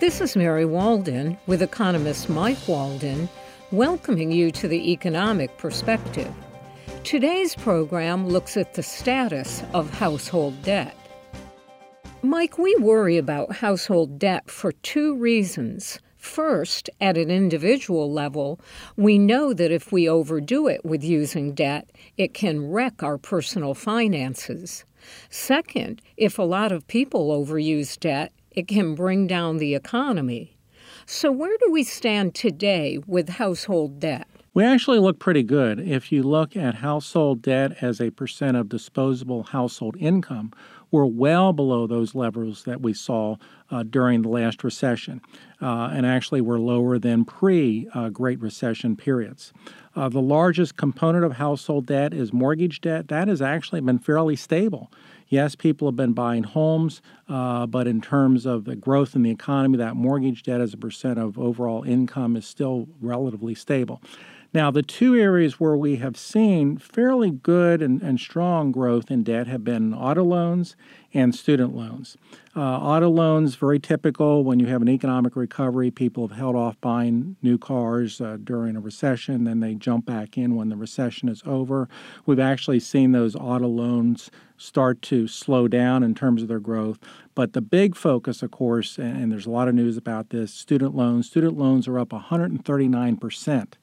This is Mary Walden with economist Mike Walden, welcoming you to the economic perspective. Today's program looks at the status of household debt. Mike, we worry about household debt for two reasons. First, at an individual level, we know that if we overdo it with using debt, it can wreck our personal finances. Second, if a lot of people overuse debt, it can bring down the economy. So, where do we stand today with household debt? We actually look pretty good. If you look at household debt as a percent of disposable household income, we're well below those levels that we saw uh, during the last recession. Uh, and actually, we're lower than pre uh, Great Recession periods. Uh, the largest component of household debt is mortgage debt. That has actually been fairly stable. Yes, people have been buying homes, uh, but in terms of the growth in the economy, that mortgage debt as a percent of overall income is still relatively stable. Now, the two areas where we have seen fairly good and, and strong growth in debt have been auto loans and student loans. Uh, auto loans, very typical when you have an economic recovery. People have held off buying new cars uh, during a recession, then they jump back in when the recession is over. We've actually seen those auto loans start to slow down in terms of their growth. But the big focus, of course, and, and there's a lot of news about this student loans. Student loans are up 139 percent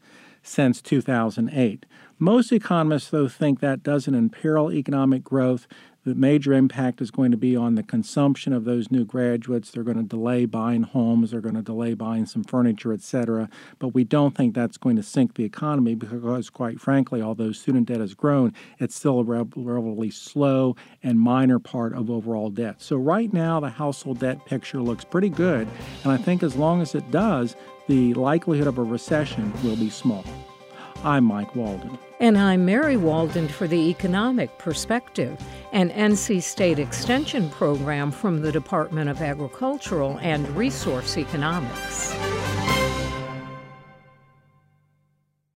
since 2008. Most economists, though, think that doesn't imperil economic growth. The major impact is going to be on the consumption of those new graduates. They're going to delay buying homes, they're going to delay buying some furniture, etc. But we don't think that's going to sink the economy because, quite frankly, although student debt has grown, it's still a relatively slow and minor part of overall debt. So, right now, the household debt picture looks pretty good. And I think as long as it does, the likelihood of a recession will be small. I'm Mike Walden. And I'm Mary Walden for the Economic Perspective, an NC State Extension program from the Department of Agricultural and Resource Economics.